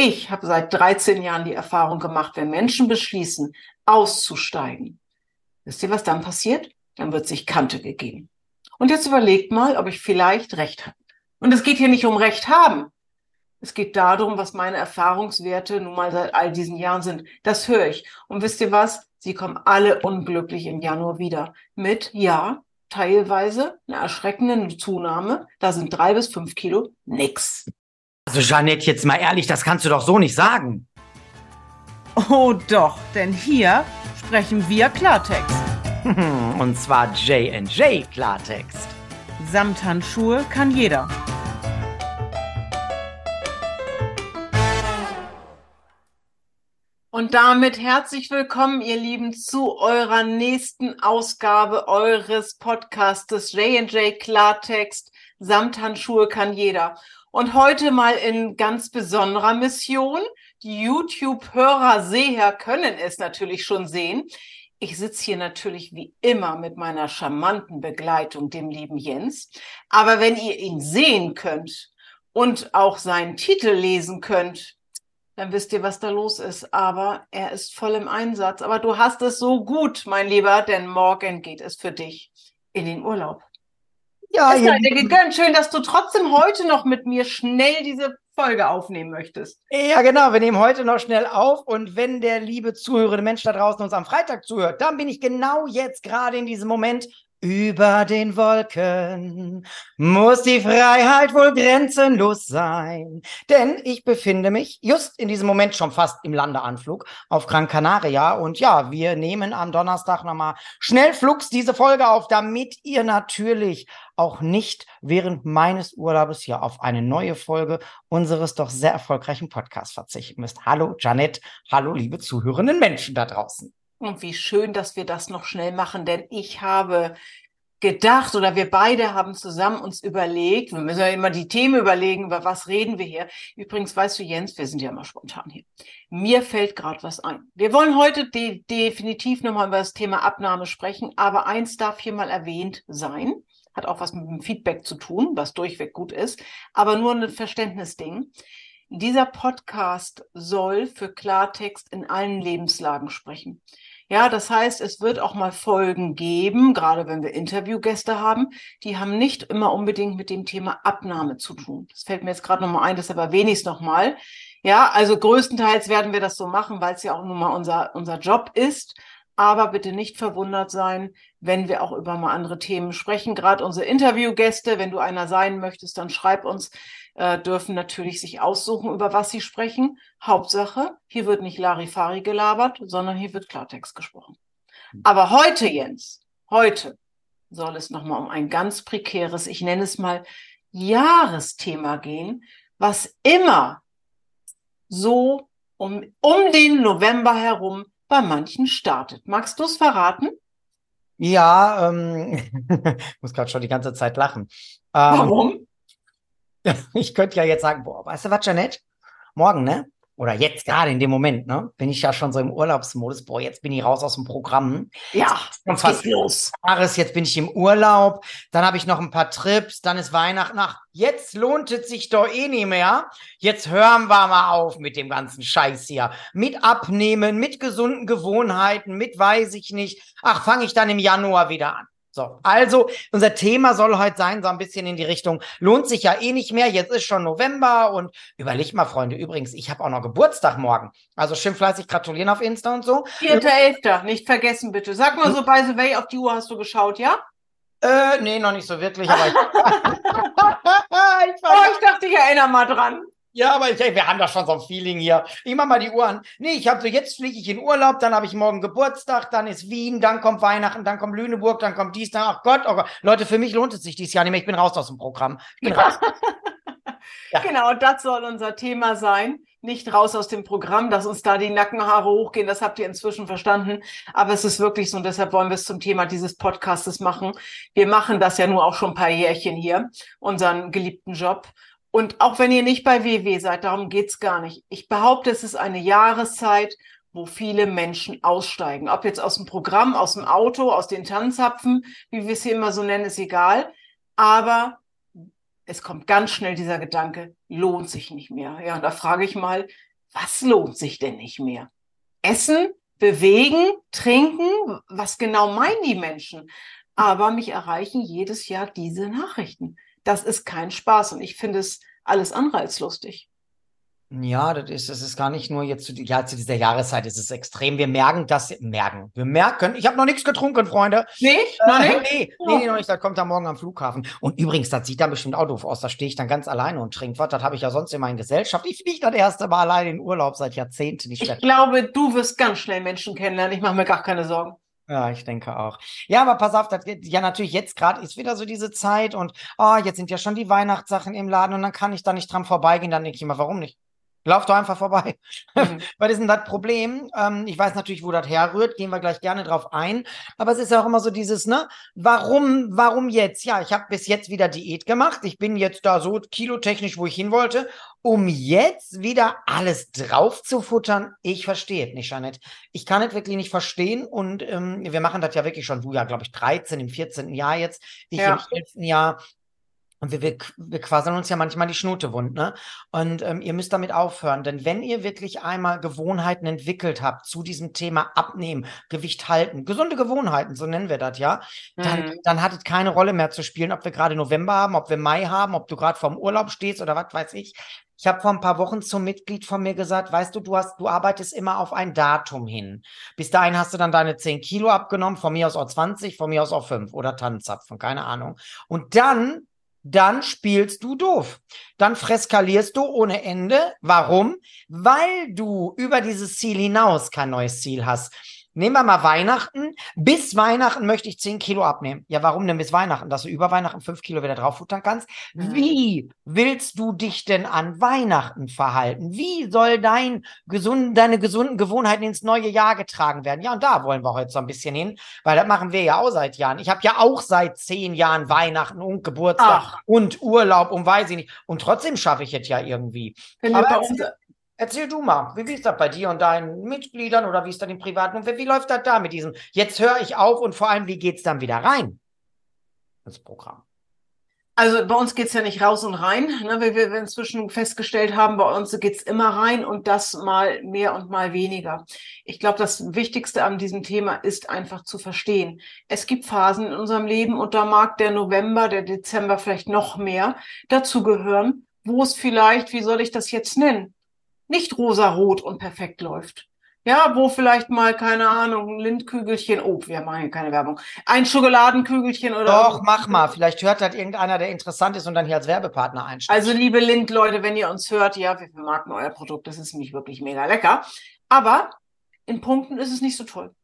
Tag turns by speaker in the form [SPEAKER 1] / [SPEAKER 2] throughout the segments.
[SPEAKER 1] Ich habe seit 13 Jahren die Erfahrung gemacht, wenn Menschen beschließen, auszusteigen, wisst ihr, was dann passiert? Dann wird sich Kante gegeben. Und jetzt überlegt mal, ob ich vielleicht recht habe. Und es geht hier nicht um Recht haben. Es geht darum, was meine Erfahrungswerte nun mal seit all diesen Jahren sind. Das höre ich. Und wisst ihr was? Sie kommen alle unglücklich im Januar wieder. Mit, ja, teilweise eine erschreckende Zunahme. Da sind drei bis fünf Kilo nix.
[SPEAKER 2] Also Jeanette, jetzt mal ehrlich, das kannst du doch so nicht sagen.
[SPEAKER 3] Oh doch, denn hier sprechen wir Klartext.
[SPEAKER 2] Und zwar J&J Klartext.
[SPEAKER 3] Samthandschuhe kann jeder.
[SPEAKER 1] Und damit herzlich willkommen, ihr Lieben, zu eurer nächsten Ausgabe eures Podcastes J&J Klartext. Samthandschuhe kann jeder. Und heute mal in ganz besonderer Mission. Die YouTube-Hörer, Seher können es natürlich schon sehen. Ich sitze hier natürlich wie immer mit meiner charmanten Begleitung, dem lieben Jens. Aber wenn ihr ihn sehen könnt und auch seinen Titel lesen könnt, dann wisst ihr, was da los ist. Aber er ist voll im Einsatz. Aber du hast es so gut, mein Lieber, denn morgen geht es für dich in den Urlaub. Ja, sei dir gegönnt. Schön, dass du trotzdem heute noch mit mir schnell diese Folge aufnehmen möchtest.
[SPEAKER 2] Ja, genau. Wir nehmen heute noch schnell auf. Und wenn der liebe zuhörende Mensch da draußen uns am Freitag zuhört, dann bin ich genau jetzt gerade in diesem Moment über den Wolken muss die Freiheit wohl grenzenlos sein. Denn ich befinde mich just in diesem Moment schon fast im Landeanflug auf Gran Canaria. Und ja, wir nehmen am Donnerstag nochmal schnellflugs diese Folge auf, damit ihr natürlich auch nicht während meines Urlaubes hier auf eine neue Folge unseres doch sehr erfolgreichen Podcasts verzichten müsst. Hallo Janet, hallo liebe zuhörenden Menschen da draußen.
[SPEAKER 1] Und wie schön, dass wir das noch schnell machen, denn ich habe gedacht oder wir beide haben zusammen uns überlegt, wir müssen ja immer die Themen überlegen, über was reden wir hier. Übrigens, weißt du, Jens, wir sind ja immer spontan hier. Mir fällt gerade was ein. Wir wollen heute de definitiv nochmal über das Thema Abnahme sprechen, aber eins darf hier mal erwähnt sein. Hat auch was mit dem Feedback zu tun, was durchweg gut ist, aber nur ein Verständnisding. Dieser Podcast soll für Klartext in allen Lebenslagen sprechen. Ja, das heißt, es wird auch mal Folgen geben, gerade wenn wir Interviewgäste haben, die haben nicht immer unbedingt mit dem Thema Abnahme zu tun. Das fällt mir jetzt gerade nochmal ein, erwähne ich es nochmal. Ja, also größtenteils werden wir das so machen, weil es ja auch nun mal unser, unser Job ist. Aber bitte nicht verwundert sein, wenn wir auch über mal andere Themen sprechen. Gerade unsere Interviewgäste, wenn du einer sein möchtest, dann schreib uns äh, dürfen natürlich sich aussuchen, über was sie sprechen. Hauptsache, hier wird nicht Larifari gelabert, sondern hier wird Klartext gesprochen. Hm. Aber heute, Jens, heute soll es nochmal um ein ganz prekäres, ich nenne es mal Jahresthema gehen, was immer so um, um den November herum bei manchen startet. Magst du es verraten?
[SPEAKER 2] Ja, ähm, ich muss gerade schon die ganze Zeit lachen.
[SPEAKER 1] Ähm, Warum?
[SPEAKER 2] ich könnte ja jetzt sagen, boah, weißt du was, Janette? Morgen, ne? Oder jetzt gerade in dem Moment, ne? Bin ich ja schon so im Urlaubsmodus. Boah, jetzt bin ich raus aus dem Programm.
[SPEAKER 1] Ja,
[SPEAKER 2] jetzt fast los. Jahres, jetzt bin ich im Urlaub. Dann habe ich noch ein paar Trips. Dann ist Weihnachten. Ach, jetzt lohnt es sich doch eh nicht mehr. Jetzt hören wir mal auf mit dem ganzen Scheiß hier. Mit Abnehmen, mit gesunden Gewohnheiten, mit weiß ich nicht. Ach, fange ich dann im Januar wieder an. So, also unser Thema soll heute sein, so ein bisschen in die Richtung, lohnt sich ja eh nicht mehr, jetzt ist schon November und überlegt mal, Freunde, übrigens, ich habe auch noch Geburtstag morgen. Also schön fleißig gratulieren auf Insta und so.
[SPEAKER 1] Vierter, elfter, nicht vergessen bitte. Sag mal so, by the way, auf die Uhr hast du geschaut, ja?
[SPEAKER 2] Äh, nee, noch nicht so wirklich, aber ich,
[SPEAKER 1] ich, oh, ich dachte, ich erinnere mal dran.
[SPEAKER 2] Ja, aber ich, wir haben doch schon so ein Feeling hier. Ich mach mal die Uhr an. Nee, ich habe so, jetzt fliege ich in Urlaub, dann habe ich morgen Geburtstag, dann ist Wien, dann kommt Weihnachten, dann kommt Lüneburg, dann kommt dies, dann, ach Gott, oh Gott. Leute, für mich lohnt es sich dieses Jahr nicht mehr. Ich bin raus aus dem Programm. Ich bin raus.
[SPEAKER 1] ja. Genau, das soll unser Thema sein. Nicht raus aus dem Programm, dass uns da die Nackenhaare hochgehen, das habt ihr inzwischen verstanden. Aber es ist wirklich so und deshalb wollen wir es zum Thema dieses Podcastes machen. Wir machen das ja nur auch schon ein paar Jährchen hier, unseren geliebten Job. Und auch wenn ihr nicht bei WW seid, darum geht's gar nicht. Ich behaupte, es ist eine Jahreszeit, wo viele Menschen aussteigen. Ob jetzt aus dem Programm, aus dem Auto, aus den Tanzapfen, wie wir es hier immer so nennen, ist egal. Aber es kommt ganz schnell dieser Gedanke, lohnt sich nicht mehr. Ja, und da frage ich mal, was lohnt sich denn nicht mehr? Essen, bewegen, trinken, was genau meinen die Menschen? Aber mich erreichen jedes Jahr diese Nachrichten. Das ist kein Spaß und ich finde es alles andere als lustig.
[SPEAKER 2] Ja, das ist, das ist gar nicht nur jetzt zu, ja, zu dieser Jahreszeit, es ist extrem. Wir merken das, merken, wir merken, ich habe noch nichts getrunken, Freunde.
[SPEAKER 1] Nicht?
[SPEAKER 2] Noch äh, nicht? Nee, nee, nee, noch nicht, das kommt dann morgen am Flughafen. Und übrigens, das sieht dann bestimmt auch doof aus, da stehe ich dann ganz alleine und trinke was, das habe ich ja sonst immer in Gesellschaft. Ich fliege das erste Mal allein in Urlaub seit Jahrzehnten.
[SPEAKER 1] Ich, ich glaube, du wirst ganz schnell Menschen kennenlernen, ich mache mir gar keine Sorgen.
[SPEAKER 2] Ja, ich denke auch. Ja, aber pass auf, das geht, ja natürlich jetzt gerade ist wieder so diese Zeit und oh, jetzt sind ja schon die Weihnachtssachen im Laden und dann kann ich da nicht dran vorbeigehen. Dann denke ich immer, warum nicht? Lauf doch einfach vorbei. Mhm. Was ist denn das Problem? Ähm, ich weiß natürlich, wo das herrührt, gehen wir gleich gerne drauf ein. Aber es ist ja auch immer so dieses, ne? Warum, warum jetzt? Ja, ich habe bis jetzt wieder Diät gemacht. Ich bin jetzt da so kilotechnisch, wo ich hin wollte, um jetzt wieder alles drauf zu futtern. Ich verstehe es nicht, Janet. Ich kann es wirklich nicht verstehen. Und ähm, wir machen das ja wirklich schon, du ja, glaube ich, 13 im 14. Jahr jetzt, ich ja. im 11. Jahr. Und wir, wir, wir quasseln uns ja manchmal die Schnute wund, ne? Und ähm, ihr müsst damit aufhören, denn wenn ihr wirklich einmal Gewohnheiten entwickelt habt zu diesem Thema Abnehmen, Gewicht halten, gesunde Gewohnheiten, so nennen wir das ja, dann, mhm. dann hat es keine Rolle mehr zu spielen, ob wir gerade November haben, ob wir Mai haben, ob du gerade vorm Urlaub stehst oder was weiß ich. Ich habe vor ein paar Wochen zum Mitglied von mir gesagt, weißt du, du hast, du arbeitest immer auf ein Datum hin. Bis dahin hast du dann deine 10 Kilo abgenommen, von mir aus auch 20, von mir aus auch 5 oder Tannenzapfen, keine Ahnung. Und dann dann spielst du doof. Dann freskalierst du ohne Ende. Warum? Weil du über dieses Ziel hinaus kein neues Ziel hast. Nehmen wir mal Weihnachten. Bis Weihnachten möchte ich 10 Kilo abnehmen. Ja, warum denn bis Weihnachten? Dass du über Weihnachten 5 Kilo wieder drauffuttern kannst? Wie willst du dich denn an Weihnachten verhalten? Wie soll dein gesund, deine gesunden Gewohnheiten ins neue Jahr getragen werden? Ja, und da wollen wir heute so ein bisschen hin, weil das machen wir ja auch seit Jahren. Ich habe ja auch seit zehn Jahren Weihnachten und Geburtstag Ach. und Urlaub und weiß ich nicht. Und trotzdem schaffe ich es ja irgendwie. Aber Erzähl du mal, wie ist das bei dir und deinen Mitgliedern oder wie ist das im Privaten und wie läuft das da mit diesem, jetzt höre ich auf und vor allem, wie geht es dann wieder rein ins Programm?
[SPEAKER 1] Also bei uns geht es ja nicht raus und rein, ne, wie wir inzwischen festgestellt haben, bei uns geht es immer rein und das mal mehr und mal weniger. Ich glaube, das Wichtigste an diesem Thema ist einfach zu verstehen. Es gibt Phasen in unserem Leben und da mag der November, der Dezember vielleicht noch mehr dazugehören, wo es vielleicht, wie soll ich das jetzt nennen? Nicht rosarot und perfekt läuft. Ja, wo vielleicht mal, keine Ahnung, ein Lindkügelchen, oh, wir machen hier keine Werbung, ein Schokoladenkügelchen oder.
[SPEAKER 2] Doch, mach mal. Vielleicht hört das irgendeiner, der interessant ist und dann hier als Werbepartner einsteigt.
[SPEAKER 1] Also, liebe Lind-Leute, wenn ihr uns hört, ja, wir vermarkten euer Produkt, das ist nämlich wirklich mega lecker. Aber in Punkten ist es nicht so toll.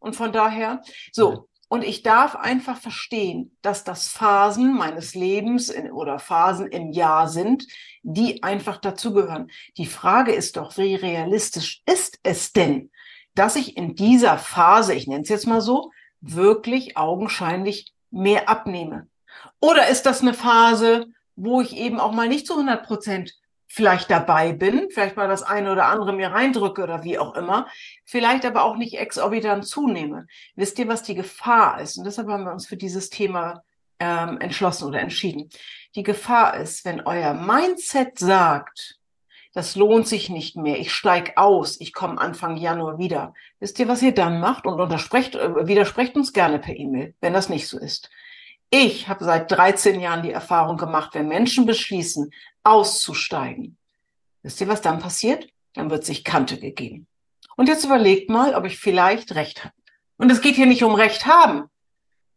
[SPEAKER 1] Und von daher, so, und ich darf einfach verstehen, dass das Phasen meines Lebens in, oder Phasen im Jahr sind, die einfach dazugehören. Die Frage ist doch, wie realistisch ist es denn, dass ich in dieser Phase, ich nenne es jetzt mal so, wirklich augenscheinlich mehr abnehme? Oder ist das eine Phase, wo ich eben auch mal nicht zu 100 Prozent vielleicht dabei bin, vielleicht mal das eine oder andere mir reindrücke oder wie auch immer, vielleicht aber auch nicht exorbitant zunehme. Wisst ihr, was die Gefahr ist? Und deshalb haben wir uns für dieses Thema ähm, entschlossen oder entschieden. Die Gefahr ist, wenn euer Mindset sagt, das lohnt sich nicht mehr, ich steig aus, ich komme Anfang Januar wieder. Wisst ihr, was ihr dann macht? Und äh, widersprecht uns gerne per E-Mail, wenn das nicht so ist. Ich habe seit 13 Jahren die Erfahrung gemacht, wenn Menschen beschließen, auszusteigen. Wisst ihr, was dann passiert? Dann wird sich Kante gegeben. Und jetzt überlegt mal, ob ich vielleicht Recht habe. Und es geht hier nicht um Recht haben.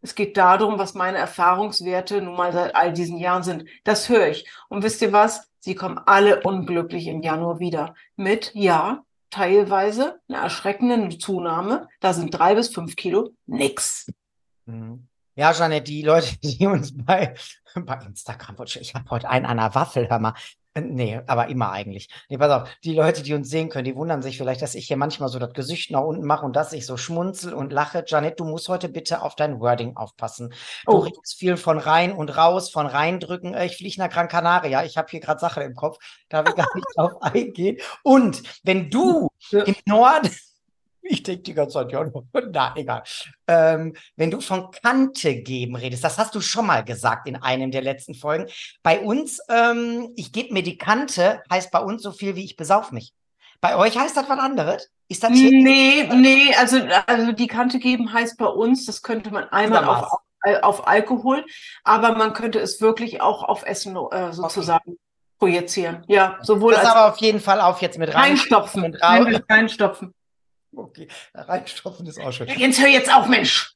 [SPEAKER 1] Es geht darum, was meine Erfahrungswerte nun mal seit all diesen Jahren sind. Das höre ich. Und wisst ihr was? Sie kommen alle unglücklich im Januar wieder. Mit, ja, teilweise einer erschreckenden Zunahme. Da sind drei bis fünf Kilo nix.
[SPEAKER 2] Mhm. Ja, Janet, die Leute, die uns bei, bei Instagram, ich habe heute einen an der Waffel, hör mal. Äh, nee, aber immer eigentlich. Nee, pass auf, die Leute, die uns sehen können, die wundern sich vielleicht, dass ich hier manchmal so das Gesicht nach unten mache und dass ich so schmunzel und lache. Janet, du musst heute bitte auf dein Wording aufpassen. Du oh. redest viel von rein und raus, von reindrücken. Äh, ich fliege nach Gran Canaria. Ich habe hier gerade Sache im Kopf. Da will ich gar nicht drauf eingehen. Und wenn du im Norden ich denke die ganze Zeit, ja, na, egal. Ähm, wenn du von Kante geben redest, das hast du schon mal gesagt in einem der letzten Folgen. Bei uns, ähm, ich gebe mir die Kante, heißt bei uns so viel wie ich besauf mich. Bei euch heißt das was anderes? Ist das hier?
[SPEAKER 1] Nee, nee, also, also die Kante geben heißt bei uns, das könnte man einmal auf, auf, Alkohol, aber man könnte es wirklich auch auf Essen äh, sozusagen projizieren. Ja, sowohl
[SPEAKER 2] Das
[SPEAKER 1] als
[SPEAKER 2] aber auf jeden Fall auf jetzt mit rein.
[SPEAKER 1] reinstopfen.
[SPEAKER 2] Mit rein.
[SPEAKER 1] Nein, mit reinstopfen.
[SPEAKER 2] Okay, reinstopfen ist auch schön.
[SPEAKER 1] Jens, hör jetzt auf, Mensch!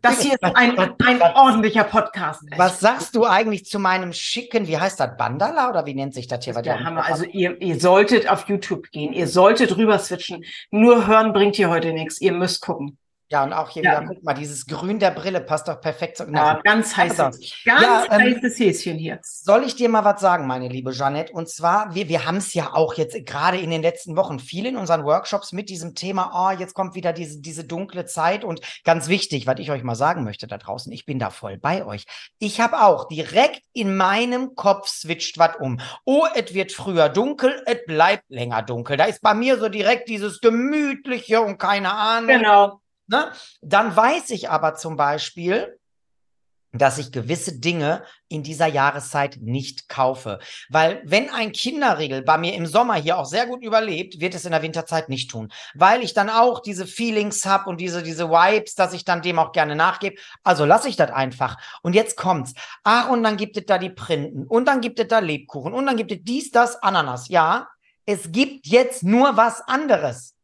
[SPEAKER 1] Das hier ist ein, ein ordentlicher Podcast.
[SPEAKER 2] Was sagst du eigentlich zu meinem schicken, wie heißt das, Bandala oder wie nennt sich das hier?
[SPEAKER 1] Das der Hammer. Also ihr, ihr solltet auf YouTube gehen. Ihr solltet rüber switchen. Nur hören bringt hier heute nichts. Ihr müsst gucken.
[SPEAKER 2] Ja, und auch hier
[SPEAKER 1] Ja.
[SPEAKER 2] wieder, guck mal, dieses Grün der Brille passt doch perfekt zu.
[SPEAKER 1] Ja, ganz heißes, ganz
[SPEAKER 2] ja, ähm,
[SPEAKER 1] heißes Häschen hier.
[SPEAKER 2] Soll ich dir mal was sagen, meine liebe Jeanette? Und zwar, wir, wir haben es ja auch jetzt gerade in den letzten Wochen viel in unseren Workshops mit diesem Thema, oh, jetzt kommt wieder diese, diese dunkle Zeit. Und ganz wichtig, was ich euch mal sagen möchte da draußen, ich bin da voll bei euch. Ich habe auch direkt in meinem Kopf switcht was um. Oh, es wird früher dunkel, es bleibt länger dunkel. Da ist bei mir so direkt dieses gemütliche und keine Ahnung.
[SPEAKER 1] Genau.
[SPEAKER 2] Ne? Dann weiß ich aber zum Beispiel, dass ich gewisse Dinge in dieser Jahreszeit nicht kaufe. Weil wenn ein Kinderriegel bei mir im Sommer hier auch sehr gut überlebt, wird es in der Winterzeit nicht tun. Weil ich dann auch diese Feelings habe und diese, diese Vibes, dass ich dann dem auch gerne nachgebe. Also lasse ich das einfach. Und jetzt kommt's. Ach, und dann gibt es da die Printen. Und dann gibt es da Lebkuchen. Und dann gibt es dies, das, Ananas. Ja, es gibt jetzt nur was anderes.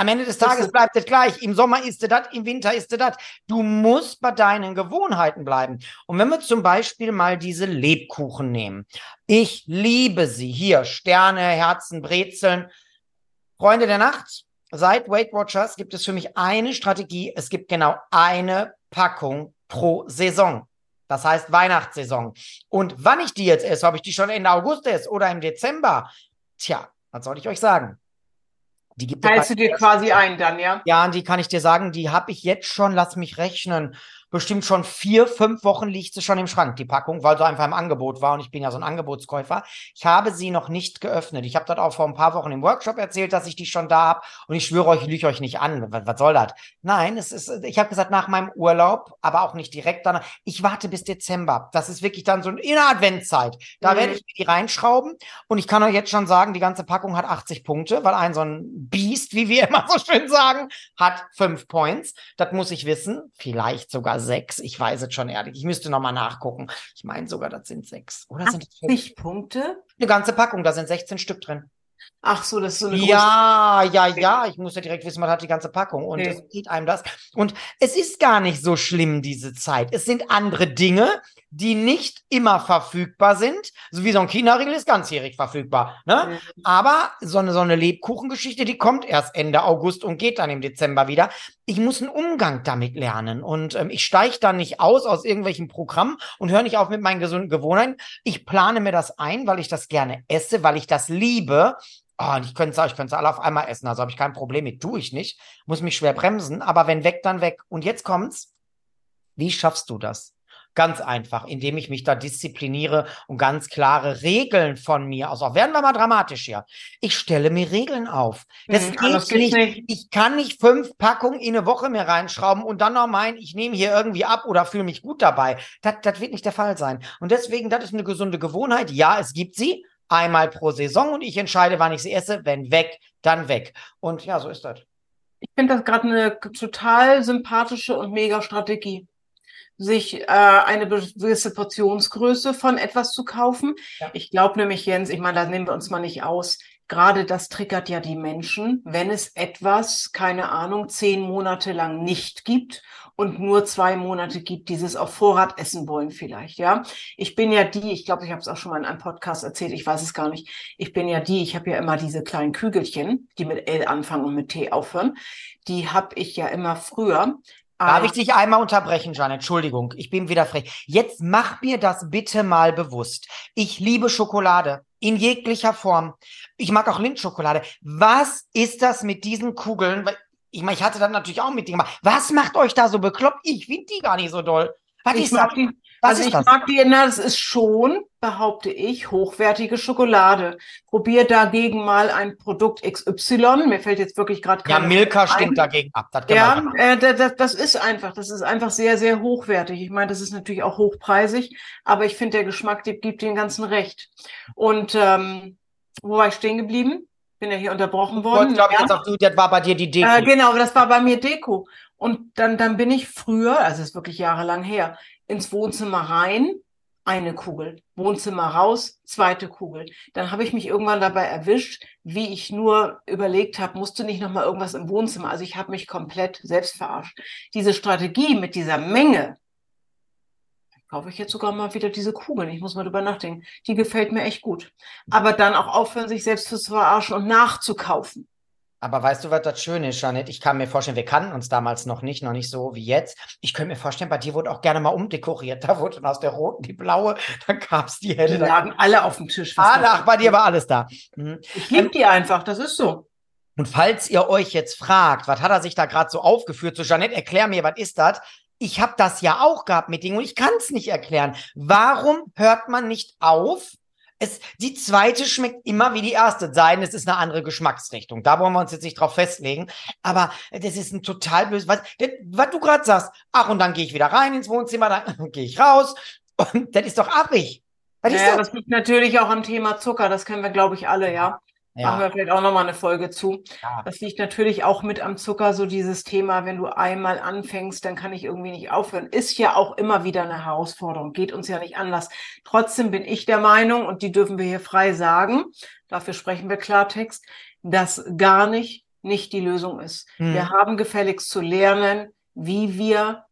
[SPEAKER 2] Am Ende des Tages bleibt es gleich. Im Sommer ist es das, im Winter ist es das. Du musst bei deinen Gewohnheiten bleiben. Und wenn wir zum Beispiel mal diese Lebkuchen nehmen. Ich liebe sie. Hier, Sterne, Herzen, Brezeln. Freunde der Nacht, seit Weight Watchers gibt es für mich eine Strategie. Es gibt genau eine Packung pro Saison. Das heißt Weihnachtssaison. Und wann ich die jetzt esse, ob ich die schon Ende August esse oder im Dezember, tja, was soll ich euch sagen? Die gibt es
[SPEAKER 1] Teilst du dir quasi ein dann, ja?
[SPEAKER 2] ja, und die kann ich dir sagen, die habe ich jetzt schon, lass mich rechnen, bestimmt schon vier, fünf Wochen liegt sie schon im Schrank, die Packung, weil sie einfach im Angebot war und ich bin ja so ein Angebotskäufer. Ich habe sie noch nicht geöffnet. Ich habe das auch vor ein paar Wochen im Workshop erzählt, dass ich die schon da habe und ich schwöre euch, ich lüge euch nicht an. Was, was soll das? Nein, es ist, ich habe gesagt, nach meinem Urlaub, aber auch nicht direkt danach. Ich warte bis Dezember. Das ist wirklich dann so in der Adventszeit. Da
[SPEAKER 1] Mhm.
[SPEAKER 2] werde ich mir die reinschrauben und ich kann euch jetzt schon sagen, die ganze Packung hat 80 Punkte, weil ein so ein Biest, wie wir immer so schön sagen, hat fünf Points. Das muss ich wissen. Vielleicht sogar sechs. Ich weiß es schon ehrlich. Ich müsste nochmal nachgucken. Ich meine sogar, das sind sechs. Oder sind es fünf?
[SPEAKER 1] 80 Punkte?
[SPEAKER 2] Eine ganze Packung, da sind 16 Stück drin.
[SPEAKER 1] Ach so, das ist so eine
[SPEAKER 2] Ja, ja, ja. Ich muss ja direkt wissen, was hat die ganze Packung. Und
[SPEAKER 1] Okay.
[SPEAKER 2] es geht einem das. Und es ist gar nicht so schlimm, diese Zeit. Es sind andere Dinge, die nicht immer verfügbar sind. So wie so ein Kinderriegel ist ganzjährig verfügbar. Ne?
[SPEAKER 1] Mhm.
[SPEAKER 2] Aber so eine, so eine Lebkuchengeschichte, die kommt erst Ende August und geht dann im Dezember wieder. Ich muss einen Umgang damit lernen. Und ähm, ich steige dann nicht aus aus irgendwelchen Programmen und höre nicht auf mit meinen gesunden Gewohnheiten. Ich plane mir das ein, weil ich das gerne esse, weil ich das liebe. Oh, und ich könnte es ich könnte alle auf einmal essen, also habe ich kein Problem mit, tue ich nicht. Muss mich schwer bremsen, aber wenn weg, dann weg. Und jetzt kommt's. Wie schaffst du das? Ganz einfach, indem ich mich da diszipliniere und ganz klare Regeln von mir aus. Auch werden wir mal dramatisch hier. Ich stelle mir Regeln auf. Das
[SPEAKER 1] Mhm,
[SPEAKER 2] geht
[SPEAKER 1] anders geht's
[SPEAKER 2] nicht.
[SPEAKER 1] nicht.
[SPEAKER 2] Ich kann nicht fünf Packungen in eine Woche mir reinschrauben und dann noch meinen, ich nehme hier irgendwie ab oder fühle mich gut dabei. Das, das wird nicht der Fall sein. Und deswegen, das ist eine gesunde Gewohnheit. Ja, es gibt sie einmal pro Saison und ich entscheide, wann ich sie esse. Wenn weg, dann weg. Und ja, so ist das.
[SPEAKER 1] Ich finde das gerade eine total sympathische und mega Strategie, sich äh, eine gewisse Portionsgröße von etwas zu kaufen.
[SPEAKER 2] Ja.
[SPEAKER 1] Ich glaube nämlich, Jens, ich meine, da nehmen wir uns mal nicht aus. Gerade das triggert ja die Menschen, wenn es etwas, keine Ahnung, zehn Monate lang nicht gibt und nur zwei Monate gibt, dieses auf Vorrat essen wollen vielleicht, ja. Ich bin ja die, ich glaube, ich habe es auch schon mal in einem Podcast erzählt, ich weiß es gar nicht. Ich bin ja die, ich habe ja immer diese kleinen Kügelchen, die mit L anfangen und mit T aufhören. Die habe ich ja immer früher.
[SPEAKER 2] Darf ich dich einmal unterbrechen, Jan? Entschuldigung, ich bin wieder frech. Jetzt mach mir das bitte mal bewusst. Ich liebe Schokolade in jeglicher Form. Ich mag auch Lindschokolade. Was ist das mit diesen Kugeln? Ich meine, ich hatte das natürlich auch mit dir gemacht. Was macht euch da so bekloppt? Ich finde die gar nicht so doll. Was
[SPEAKER 1] ich
[SPEAKER 2] ist das?
[SPEAKER 1] die,
[SPEAKER 2] Was
[SPEAKER 1] also ich
[SPEAKER 2] das?
[SPEAKER 1] mag die, na, das ist schon, behaupte ich, hochwertige Schokolade. Probier dagegen mal ein Produkt XY. Mir fällt jetzt wirklich gerade
[SPEAKER 2] Ja, Milka stinkt dagegen ab. Das
[SPEAKER 1] Ja, äh, das, das, ist einfach, das ist einfach sehr, sehr hochwertig. Ich meine, das ist natürlich auch hochpreisig, aber ich finde, der Geschmack die, gibt dem Ganzen recht. Und ähm, wo war ich stehen geblieben? bin ja hier unterbrochen
[SPEAKER 2] Ich
[SPEAKER 1] worden.
[SPEAKER 2] wollte, glaube ich,
[SPEAKER 1] ja.
[SPEAKER 2] jetzt auch, du, das war bei dir die Deko.
[SPEAKER 1] Äh, genau, das war bei mir Deko. Und dann, dann bin ich früher, also es ist wirklich jahrelang her, ins Wohnzimmer rein, eine Kugel. Wohnzimmer raus, zweite Kugel. Dann habe ich mich irgendwann dabei erwischt, wie ich nur überlegt habe, musst du nicht nochmal irgendwas im Wohnzimmer? Also ich habe mich komplett selbst verarscht. Diese Strategie mit dieser Menge, kaufe ich jetzt sogar mal wieder diese Kugeln. Ich muss mal drüber nachdenken. Die gefällt mir echt gut. Aber dann auch aufhören, sich selbst zu verarschen und nachzukaufen.
[SPEAKER 2] Aber weißt du, was das Schöne ist, Janet? Ich kann mir vorstellen, wir kannten uns damals noch nicht, noch nicht so wie jetzt. Ich könnte mir vorstellen, bei dir wurde auch gerne mal umdekoriert. Da wurde aus der roten die blaue, dann gab's die
[SPEAKER 1] Die
[SPEAKER 2] helle. da-
[SPEAKER 1] lagen alle auf dem Tisch.
[SPEAKER 2] Ah, ach, bei dir war alles da. Mhm.
[SPEAKER 1] Ich liebe die einfach, das ist so.
[SPEAKER 2] Und falls ihr euch jetzt fragt, was hat er sich da gerade so aufgeführt? So, Jeanette, erklär mir, was ist das? Ich habe das ja auch gehabt mit Dingen und ich kann es nicht erklären. Warum hört man nicht auf? Es, die zweite schmeckt immer wie die erste, sei denn, es ist eine andere Geschmacksrichtung. Da wollen wir uns jetzt nicht drauf festlegen. Aber das ist ein total böses, was, was du gerade sagst. Ach, und dann gehe ich wieder rein ins Wohnzimmer, dann gehe ich raus. Und das ist doch affig.
[SPEAKER 1] Naja,
[SPEAKER 2] das?
[SPEAKER 1] das liegt natürlich auch am Thema Zucker, das kennen wir, glaube ich, alle, ja. Machen wir vielleicht auch nochmal eine Folge zu.
[SPEAKER 2] Ja.
[SPEAKER 1] Das liegt natürlich auch mit am Zucker, so dieses Thema, wenn du einmal anfängst, dann kann ich irgendwie nicht aufhören. Ist ja auch immer wieder eine Herausforderung, geht uns ja nicht anders. Trotzdem bin ich der Meinung, und die dürfen wir hier frei sagen, dafür sprechen wir Klartext, dass gar nicht nicht die Lösung ist.
[SPEAKER 2] Mhm.
[SPEAKER 1] Wir haben gefälligst zu lernen, wie wir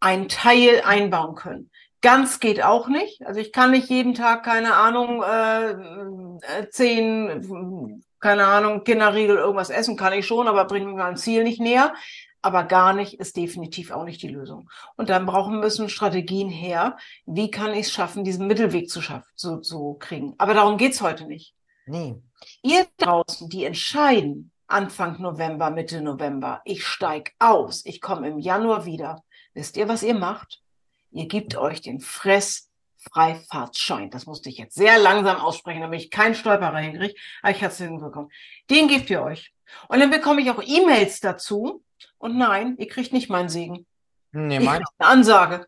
[SPEAKER 1] ein Teil einbauen können. Ganz geht auch nicht. Also ich kann nicht jeden Tag, keine Ahnung, äh, äh, zehn, keine Ahnung, Kinderriegel irgendwas essen, kann ich schon, aber bringt mir mein Ziel nicht näher. Aber gar nicht ist definitiv auch nicht die Lösung. Und dann brauchen müssen Strategien her. Wie kann ich es schaffen, diesen Mittelweg zu schaffen, zu, zu kriegen? Aber darum geht's heute nicht.
[SPEAKER 2] Nee.
[SPEAKER 1] Ihr draußen, die entscheiden, Anfang November, Mitte November, ich steig aus, ich komme im Januar wieder. Wisst ihr, was ihr macht? Ihr gebt euch den Fressfreifahrtschein. Das musste ich jetzt sehr langsam aussprechen, damit ich keinen Stolperer hinkriege. Aber ich habe es hinbekommen. Den gebt ihr euch. Und dann bekomme ich auch E-Mails dazu. Und nein, ihr kriegt nicht meinen Segen.
[SPEAKER 2] Nee, mein
[SPEAKER 1] eine Ansage.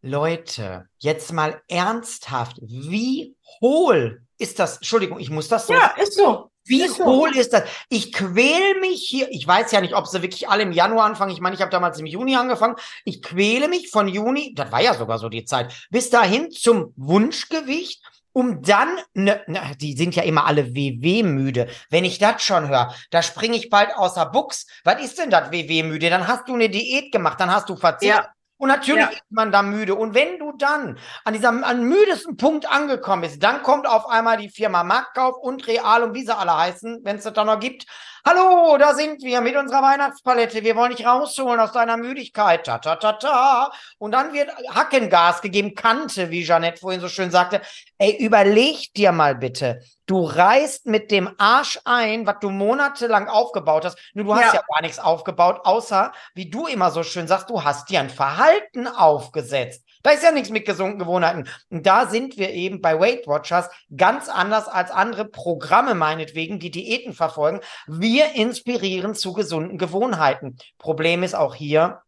[SPEAKER 2] Leute, jetzt mal ernsthaft, wie hohl ist das? Entschuldigung, ich muss das so.
[SPEAKER 1] Ja, ist so.
[SPEAKER 2] Wie
[SPEAKER 1] ist so.
[SPEAKER 2] hohl ist das? Ich quäle mich hier. Ich weiß ja nicht, ob sie wirklich alle im Januar anfangen. Ich meine, ich habe damals im Juni angefangen. Ich quäle mich von Juni, das war ja sogar so die Zeit, bis dahin zum Wunschgewicht. Um dann, ne, ne, die sind ja immer alle WW-müde. Wenn ich das schon höre, da springe ich bald außer Buchs. Was ist denn das WW-müde? Dann hast du eine Diät gemacht, dann hast du Verzicht.
[SPEAKER 1] Ja.
[SPEAKER 2] Und natürlich
[SPEAKER 1] Ja.
[SPEAKER 2] ist man da müde. Und wenn du dann an diesem an müdesten Punkt angekommen bist, dann kommt auf einmal die Firma Marktkauf und Real und wie sie alle heißen, wenn es das da noch gibt. Hallo, da sind wir mit unserer Weihnachtspalette. Wir wollen dich rausholen aus deiner Müdigkeit. Ta, ta, ta, ta. Und dann wird Hackengas gegeben, Kante, wie Jeanette vorhin so schön sagte. Ey, überleg dir mal bitte. Du reißt mit dem Arsch ein, was du monatelang aufgebaut hast. Nur du hast
[SPEAKER 1] Ja.
[SPEAKER 2] ja gar nichts aufgebaut, außer, wie du immer so schön sagst, du hast dir ein Verhalten aufgesetzt. Da ist ja nichts mit gesunden Gewohnheiten. Und da sind wir eben bei Weight Watchers ganz anders als andere Programme meinetwegen, die Diäten verfolgen. Wir inspirieren zu gesunden Gewohnheiten. Problem ist auch hier,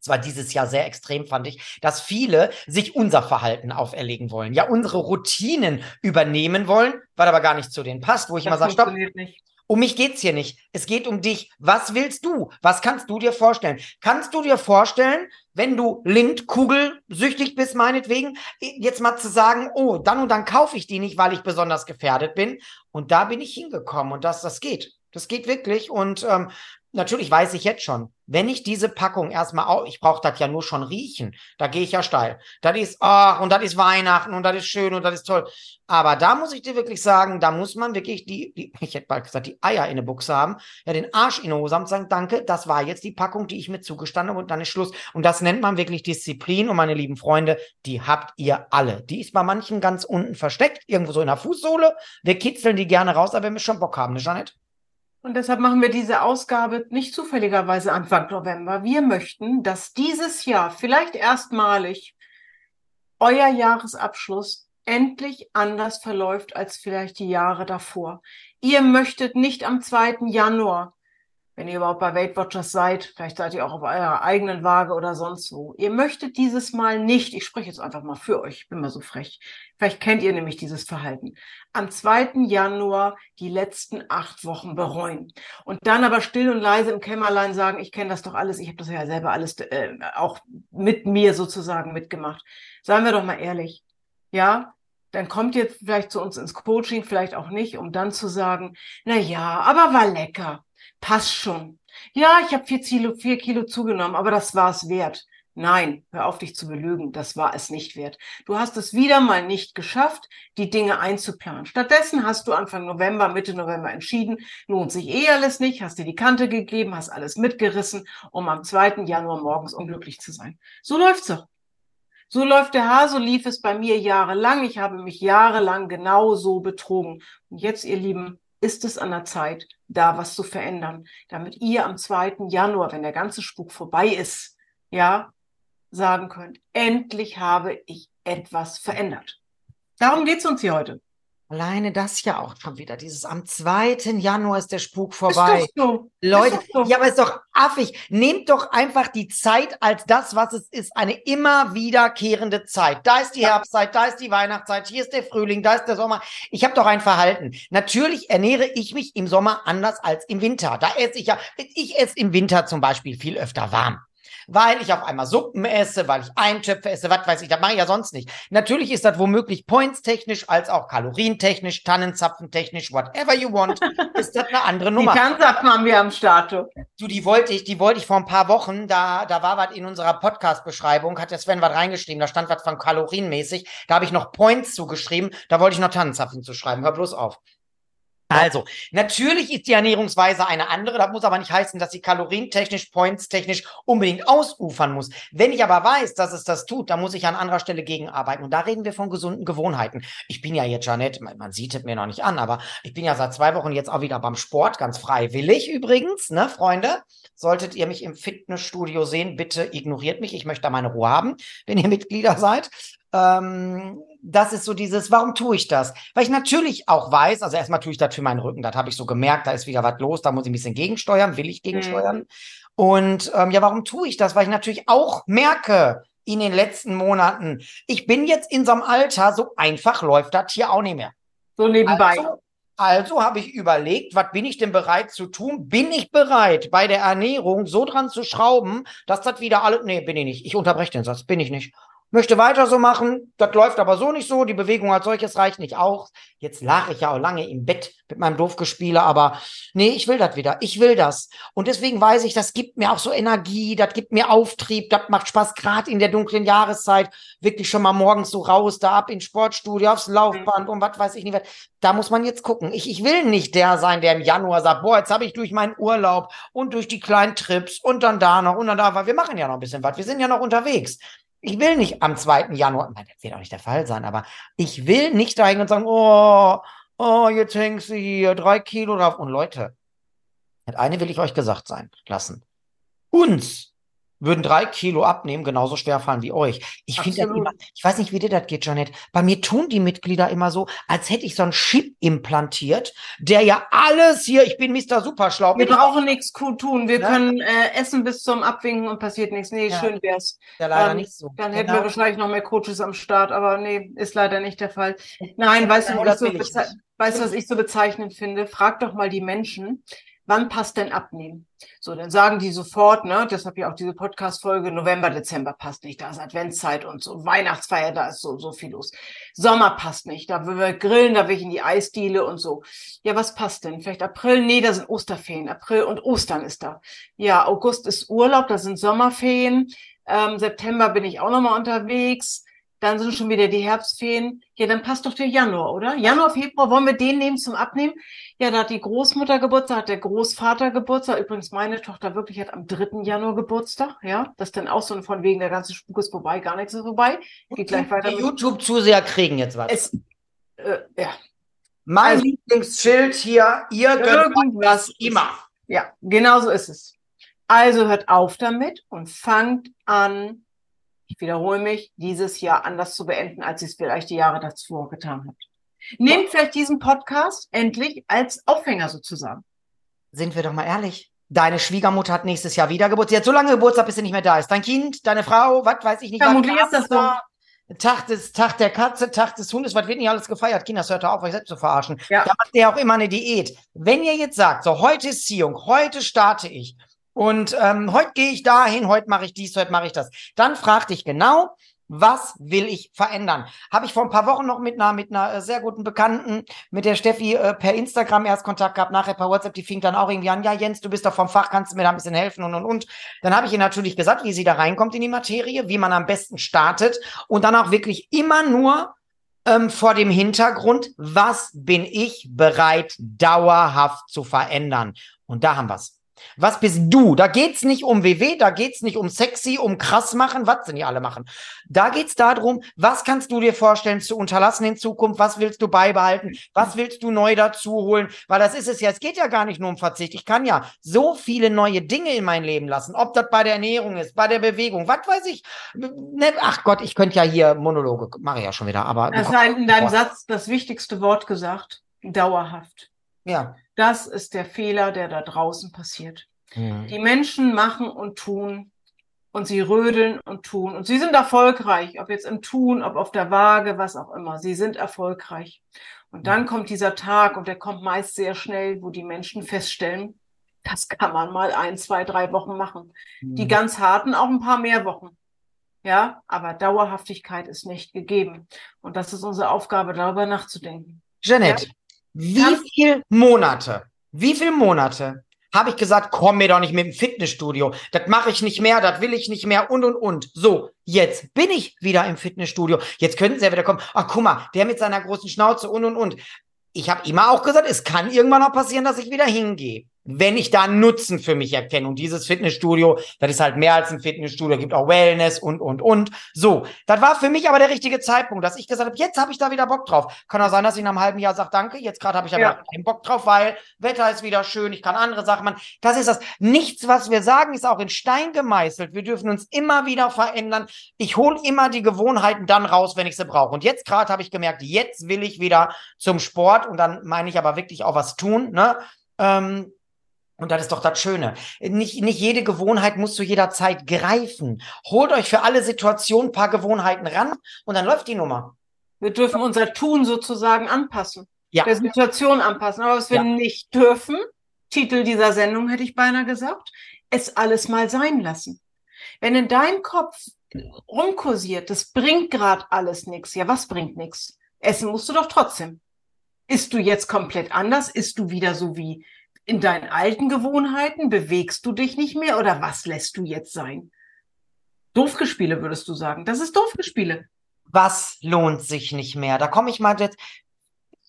[SPEAKER 2] es war dieses Jahr sehr extrem, fand ich, dass viele sich unser Verhalten auferlegen wollen. Ja, unsere Routinen übernehmen wollen, was aber gar nicht zu denen passt, wo ich
[SPEAKER 1] Das
[SPEAKER 2] mal sage, stopp,
[SPEAKER 1] nicht.
[SPEAKER 2] Um mich geht's hier nicht. Es geht um dich. Was willst du? Was kannst du dir vorstellen? Kannst du dir vorstellen, wenn du Lindkugel süchtig bist, meinetwegen, jetzt mal zu sagen, oh, dann und dann kaufe ich die nicht, weil ich besonders gefährdet bin. Und da bin ich hingekommen und das, das geht. Das geht wirklich. Und ähm, natürlich weiß ich jetzt schon, wenn ich diese Packung erstmal auch, ich brauche das ja nur schon riechen, da gehe ich ja steil. Das ist, ach, und das ist Weihnachten und das ist schön und das ist toll. Aber da muss ich dir wirklich sagen, da muss man wirklich die, die ich hätte bald gesagt, die Eier in der Buchse haben, ja, den Arsch in der Hose haben und sagen, danke, das war jetzt die Packung, die ich mir zugestanden habe und dann ist Schluss. Und das nennt man wirklich Disziplin und meine lieben Freunde, die habt ihr alle. Die ist bei manchen ganz unten versteckt, irgendwo so in der Fußsohle. Wir kitzeln die gerne raus, aber wir schon Bock haben, ne, Janet?
[SPEAKER 1] Und deshalb machen wir diese Ausgabe nicht zufälligerweise Anfang November. Wir möchten, dass dieses Jahr vielleicht erstmalig euer Jahresabschluss endlich anders verläuft als vielleicht die Jahre davor. Ihr möchtet nicht am 2. Januar wenn ihr überhaupt bei Weight Watchers seid, vielleicht seid ihr auch auf eurer eigenen Waage oder sonst wo. Ihr möchtet dieses Mal nicht, ich spreche jetzt einfach mal für euch, ich bin mal so frech. Vielleicht kennt ihr nämlich dieses Verhalten. Am 2. Januar die letzten acht Wochen bereuen. Und dann aber still und leise im Kämmerlein sagen, ich kenne das doch alles, ich habe das ja selber alles äh, auch mit mir sozusagen mitgemacht. Seien wir doch mal ehrlich. Ja, dann kommt ihr vielleicht zu uns ins Coaching, vielleicht auch nicht, um dann zu sagen, na ja, aber war lecker passt schon. Ja, ich habe vier Kilo, vier Kilo zugenommen, aber das war es wert. Nein, hör auf dich zu belügen, das war es nicht wert. Du hast es wieder mal nicht geschafft, die Dinge einzuplanen. Stattdessen hast du Anfang November, Mitte November entschieden, lohnt sich eh alles nicht, hast dir die Kante gegeben, hast alles mitgerissen, um am 2. Januar morgens unglücklich zu sein. So läuft's doch. So läuft der Haar, so lief es bei mir jahrelang. Ich habe mich jahrelang genau so betrogen. Und jetzt, ihr Lieben, ist es an der Zeit, da was zu verändern, damit ihr am 2. Januar, wenn der ganze Spuk vorbei ist, ja, sagen könnt, endlich habe ich etwas verändert. Darum geht's uns hier heute.
[SPEAKER 2] Alleine das ja auch schon wieder. Dieses am 2. Januar ist der Spuk vorbei.
[SPEAKER 1] Ist doch so.
[SPEAKER 2] Leute,
[SPEAKER 1] ist doch so.
[SPEAKER 2] ja, aber ist doch affig. Nehmt doch einfach die Zeit als das, was es ist. Eine immer wiederkehrende Zeit. Da ist die. Herbstzeit, da ist die Weihnachtszeit, hier ist der Frühling, da ist der Sommer. Ich habe doch ein Verhalten. Natürlich ernähre ich mich im Sommer anders als im Winter. Da esse ich ja, ich esse im Winter zum Beispiel viel öfter warm. Weil ich auf einmal Suppen esse, weil ich Eintöpfe esse, was weiß ich, das mache ich ja sonst nicht. Natürlich ist das womöglich points-technisch als auch kalorientechnisch, tannenzapfentechnisch, whatever you want, ist das eine andere
[SPEAKER 1] Die
[SPEAKER 2] Nummer.
[SPEAKER 1] Tanzapfen haben wir am Start. du.
[SPEAKER 2] Du, die wollte ich, die wollte ich vor ein paar Wochen, da, da war was in unserer Podcast-Beschreibung, hat der Sven was reingeschrieben, da stand was von kalorienmäßig, da habe ich noch Points zugeschrieben, da wollte ich noch Tannenzapfen zu schreiben, hör bloß auf. Also, natürlich ist die Ernährungsweise eine andere, das muss aber nicht heißen, dass sie kalorientechnisch, points-technisch unbedingt ausufern muss. Wenn ich aber weiß, dass es das tut, dann muss ich an anderer Stelle gegenarbeiten. Und da reden wir von gesunden Gewohnheiten. Ich bin ja jetzt Janet, man, man sieht es mir noch nicht an, aber ich bin ja seit zwei Wochen jetzt auch wieder beim Sport, ganz freiwillig übrigens, ne, Freunde? Solltet ihr mich im Fitnessstudio sehen, bitte ignoriert mich. Ich möchte da meine Ruhe haben, wenn ihr Mitglieder seid. Ähm, das ist so dieses, warum tue ich das? Weil ich natürlich auch weiß, also erstmal tue ich das für meinen Rücken, das habe ich so gemerkt, da ist wieder was los, da muss ich ein bisschen gegensteuern, will ich gegensteuern. Und ähm, ja, warum tue ich das? Weil ich natürlich auch merke in den letzten Monaten, ich bin jetzt in so einem Alter, so einfach läuft das hier auch nicht mehr.
[SPEAKER 1] So nebenbei.
[SPEAKER 2] Also, also habe ich überlegt, was bin ich denn bereit zu tun? Bin ich bereit, bei der Ernährung so dran zu schrauben, dass das wieder alle. Nee, bin ich nicht. Ich unterbreche den Satz, bin ich nicht. Möchte weiter so machen, das läuft aber so nicht so, die Bewegung als solches reicht nicht aus. Jetzt lag ich ja auch lange im Bett mit meinem Doofgespiele, aber nee, ich will das wieder, ich will das. Und deswegen weiß ich, das gibt mir auch so Energie, das gibt mir Auftrieb, das macht Spaß, gerade in der dunklen Jahreszeit, wirklich schon mal morgens so raus, da ab ins Sportstudio, aufs Laufband und was weiß ich nicht. was. Da muss man jetzt gucken. Ich, ich will nicht der sein, der im Januar sagt, boah, jetzt habe ich durch meinen Urlaub und durch die kleinen Trips und dann da noch und dann da, weil wir machen ja noch ein bisschen was, wir sind ja noch unterwegs. Ich will nicht am 2. Januar, nein, das wird auch nicht der Fall sein, aber ich will nicht dahin und sagen, oh, oh, jetzt hängst du hier drei Kilo drauf. Und Leute, das eine will ich euch gesagt sein lassen. Uns würden drei Kilo abnehmen, genauso schwer fallen wie euch. Ich finde ich weiß nicht, wie dir das geht, Janet. Bei mir tun die Mitglieder immer so, als hätte ich so einen Chip implantiert, der ja alles hier, ich bin Mr. Superschlau.
[SPEAKER 1] Wir brauchen nichts tun. Wir
[SPEAKER 2] Ne?
[SPEAKER 1] können äh, essen bis zum Abwinken und passiert nichts. Nee,
[SPEAKER 2] Ja.
[SPEAKER 1] schön wär's.
[SPEAKER 2] ja leider
[SPEAKER 1] dann-
[SPEAKER 2] nicht so.
[SPEAKER 1] Dann hätten
[SPEAKER 2] Genau.
[SPEAKER 1] wir wahrscheinlich noch mehr Coaches am Start, aber nee, ist leider nicht der Fall. Nein, weißt du,
[SPEAKER 2] Genau
[SPEAKER 1] was ich so weißt du, was ich so bezeichnend finde? Frag doch mal die Menschen, wann passt denn abnehmen? So, dann sagen die sofort, ne, deshalb ja auch diese Podcast-Folge, November, Dezember passt nicht, da ist Adventszeit und so, Weihnachtsfeier, da ist so, so viel los. Sommer passt nicht, da will wir grillen, da will ich in die Eisdiele und so. Ja, was passt denn? Vielleicht April? Nee, da sind Osterferien. April und Ostern ist da. Ja, August ist Urlaub, da sind Sommerferien. Ähm, September bin ich auch nochmal unterwegs. Dann sind schon wieder die Herbstferien. Ja, dann passt doch der Januar, oder? Januar, Februar, wollen wir den nehmen zum Abnehmen? Ja, da hat die Großmutter Geburtstag, hat der Großvater Geburtstag. Übrigens, meine Tochter wirklich hat am 3. Januar Geburtstag. Ja, das ist dann auch so von wegen, der ganze Spuk ist vorbei, gar nichts ist vorbei. Geht gleich weiter.
[SPEAKER 2] Die YouTube-Zuseher kriegen jetzt was.
[SPEAKER 1] Es, äh, ja,
[SPEAKER 2] mein
[SPEAKER 1] also-
[SPEAKER 2] Lieblingsschild hier, ihr gönnt
[SPEAKER 1] irgendwas
[SPEAKER 2] immer.
[SPEAKER 1] Ja, genau so ist es. Also hört auf damit und fangt an, ich wiederhole mich, dieses Jahr anders zu beenden, als ihr es vielleicht die Jahre davor getan habt. Nehmt vielleicht diesen Podcast endlich als Aufhänger sozusagen.
[SPEAKER 2] Sind wir doch mal ehrlich. Deine Schwiegermutter hat nächstes Jahr wieder Geburtstag. Sie hat so lange Geburtstag, bis sie nicht mehr da ist. Dein Kind, deine Frau, was weiß ich nicht.
[SPEAKER 1] Vermutlich ist das so.
[SPEAKER 2] Tag des, Tag der Katze, Tag des Hundes, was wird nicht alles gefeiert? Kinder, das hört doch auf, euch selbst zu verarschen.
[SPEAKER 1] Ja.
[SPEAKER 2] Da macht ihr auch immer eine Diät. Wenn ihr jetzt sagt, so, heute ist Ziehung, heute starte ich und ähm, heute gehe ich dahin, heute mache ich dies, heute mache ich das, dann frag dich genau, was will ich verändern? Habe ich vor ein paar Wochen noch mit einer, mit einer äh, sehr guten Bekannten, mit der Steffi, äh, per Instagram erst Kontakt gehabt, nachher per WhatsApp, die fing dann auch irgendwie an, ja Jens, du bist doch vom Fach, kannst du mir da ein bisschen helfen und und und. Dann habe ich ihr natürlich gesagt, wie sie da reinkommt in die Materie, wie man am besten startet und dann auch wirklich immer nur ähm, vor dem Hintergrund, was bin ich bereit, dauerhaft zu verändern? Und da haben wir's. Was bist du? Da geht's nicht um WW, da geht's nicht um sexy, um krass machen, was denn die alle machen. Da geht's darum, was kannst du dir vorstellen zu unterlassen in Zukunft? Was willst du beibehalten? Was willst du neu dazu holen? Weil das ist es ja. Es geht ja gar nicht nur um Verzicht. Ich kann ja so viele neue Dinge in mein Leben lassen. Ob das bei der Ernährung ist, bei der Bewegung, was weiß ich. Ne, Ach Gott, ich könnte ja hier Monologe, mache ich ja schon wieder, aber.
[SPEAKER 1] Es war in deinem Satz das wichtigste Wort gesagt. Dauerhaft.
[SPEAKER 2] Ja.
[SPEAKER 1] Das ist der Fehler, der da draußen passiert.
[SPEAKER 2] Mhm.
[SPEAKER 1] Die Menschen machen und tun und sie rödeln und tun und sie sind erfolgreich, ob jetzt im Tun, ob auf der Waage, was auch immer. Sie sind erfolgreich. Und dann kommt dieser Tag und der kommt meist sehr schnell, wo die Menschen feststellen, das kann man mal ein, zwei, drei Wochen machen. Die
[SPEAKER 2] Mhm.
[SPEAKER 1] ganz harten auch ein paar mehr Wochen. Ja, aber Dauerhaftigkeit ist nicht gegeben. Und das ist unsere Aufgabe, darüber nachzudenken.
[SPEAKER 2] Jeanette, wie
[SPEAKER 1] Kannst-
[SPEAKER 2] viel Monate, wie viel Monate habe ich gesagt, komm mir doch nicht mit dem Fitnessstudio. Das mache ich nicht mehr, das will ich nicht mehr und und und. So, jetzt bin ich wieder im Fitnessstudio. Jetzt könnten sie ja wieder kommen. Ach, guck mal, der mit seiner großen Schnauze und und und. Ich habe immer auch gesagt, es kann irgendwann noch passieren, dass ich wieder hingehe. Wenn ich da einen Nutzen für mich erkenne. Und dieses Fitnessstudio, das ist halt mehr als ein Fitnessstudio, gibt auch Wellness und, und, und. So, das war für mich aber der richtige Zeitpunkt, dass ich gesagt habe, jetzt habe ich da wieder Bock drauf. Kann auch sein, dass ich nach einem halben Jahr sage, danke, jetzt gerade habe ich aber
[SPEAKER 1] Ja.
[SPEAKER 2] keinen Bock drauf, weil Wetter ist wieder schön, ich kann andere Sachen machen. Das ist das. Nichts, was wir sagen, ist auch in Stein gemeißelt. Wir dürfen uns immer wieder verändern. Ich hole immer die Gewohnheiten dann raus, wenn ich sie brauche. Und jetzt gerade habe ich gemerkt, jetzt will ich wieder zum Sport und dann meine ich aber wirklich auch was tun. Ne? Ähm, und das ist doch das Schöne. Nicht, nicht jede Gewohnheit muss zu jeder Zeit greifen. Holt euch für alle Situationen ein paar Gewohnheiten ran und dann läuft die Nummer.
[SPEAKER 1] Wir dürfen unser Tun sozusagen anpassen,
[SPEAKER 2] Ja.
[SPEAKER 1] der Situation anpassen. Aber was wir
[SPEAKER 2] Ja.
[SPEAKER 1] nicht dürfen, Titel dieser Sendung hätte ich beinahe gesagt, es alles mal sein lassen. Wenn in deinem Kopf rumkursiert, das bringt gerade alles nichts. Ja, was bringt nichts? Essen musst du doch trotzdem. Isst du jetzt komplett anders? Isst du wieder so wie in deinen alten Gewohnheiten? Bewegst du dich nicht mehr oder was lässt du jetzt sein? Doofgespiele würdest du sagen. Das ist Doofgespiele.
[SPEAKER 2] Was lohnt sich nicht mehr? Da komme ich mal jetzt.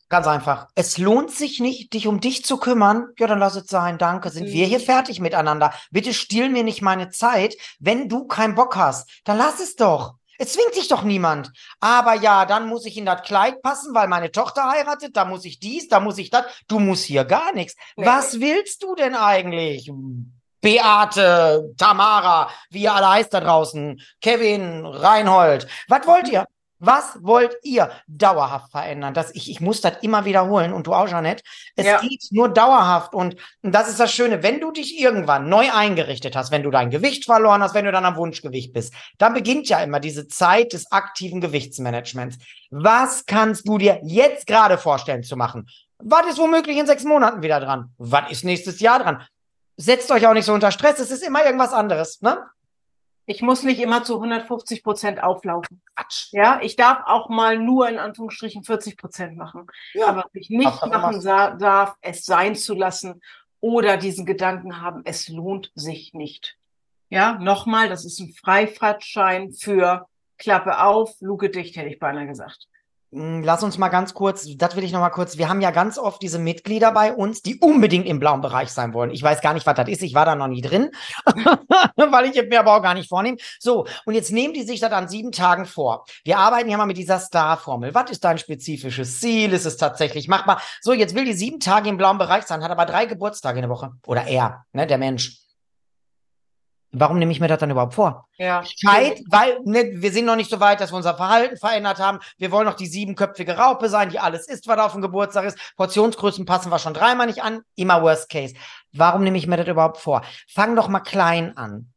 [SPEAKER 2] Ganz einfach. Es lohnt sich nicht, dich um dich zu kümmern. Ja, dann lass es sein. Danke. Sind wir
[SPEAKER 1] Mhm.
[SPEAKER 2] hier fertig miteinander? Bitte stiehl mir nicht meine Zeit. Wenn du keinen Bock hast, dann lass es doch. Es zwingt sich doch niemand. Aber ja, dann muss ich in das Kleid passen, weil meine Tochter heiratet. Da muss ich dies, da muss ich das. Du musst hier gar nichts.
[SPEAKER 1] Nee.
[SPEAKER 2] Was willst du denn eigentlich? Beate, Tamara, wie ihr alle heißt da draußen, Kevin, Reinhold. Was wollt ihr? Was wollt ihr dauerhaft verändern? Das, ich, ich muss das immer wiederholen und du auch, Jeanette. Es
[SPEAKER 1] Ja.
[SPEAKER 2] geht nur dauerhaft und, und das ist das Schöne. Wenn du dich irgendwann neu eingerichtet hast, wenn du dein Gewicht verloren hast, wenn du dann am Wunschgewicht bist, dann beginnt ja immer diese Zeit des aktiven Gewichtsmanagements. Was kannst du dir jetzt gerade vorstellen zu machen? Was ist womöglich in sechs Monaten wieder dran? Was ist nächstes Jahr dran? Setzt euch auch nicht so unter Stress. Es ist immer irgendwas anderes, ne?
[SPEAKER 1] Ich muss nicht immer zu 150 Prozent auflaufen.
[SPEAKER 2] Quatsch.
[SPEAKER 1] Ja, ich darf auch mal nur in Anführungsstrichen 40 Prozent machen.
[SPEAKER 2] Ja.
[SPEAKER 1] Aber was ich nicht machen darf, es sein zu lassen oder diesen Gedanken haben, es lohnt sich nicht. Ja, nochmal, das ist ein Freifahrtschein für Klappe auf, Luke dicht, hätte ich beinahe gesagt.
[SPEAKER 2] Mm, Lass uns mal ganz kurz, das will ich noch mal kurz. Wir haben ja ganz oft diese Mitglieder bei uns, die unbedingt im blauen Bereich sein wollen. Ich weiß gar nicht, was das ist. Ich war da noch nie drin, weil ich mir aber auch gar nicht vornehme. So, und jetzt nehmen die sich das an sieben Tagen vor. Wir arbeiten ja mal mit dieser Star-Formel. Was ist dein spezifisches Ziel? Ist es tatsächlich machbar? So, jetzt will die sieben Tage im blauen Bereich sein, hat aber drei Geburtstage in der Woche. Oder er, ne, der Mensch. Warum nehme ich mir das dann überhaupt vor?
[SPEAKER 1] Ja.
[SPEAKER 2] Zeit, weil ne, wir sind noch nicht so weit, dass wir unser Verhalten verändert haben. Wir wollen noch die siebenköpfige Raupe sein, die alles isst, was auf dem Geburtstag ist. Portionsgrößen passen wir schon dreimal nicht an. Immer Worst Case. Warum nehme ich mir das überhaupt vor? Fang doch mal klein an.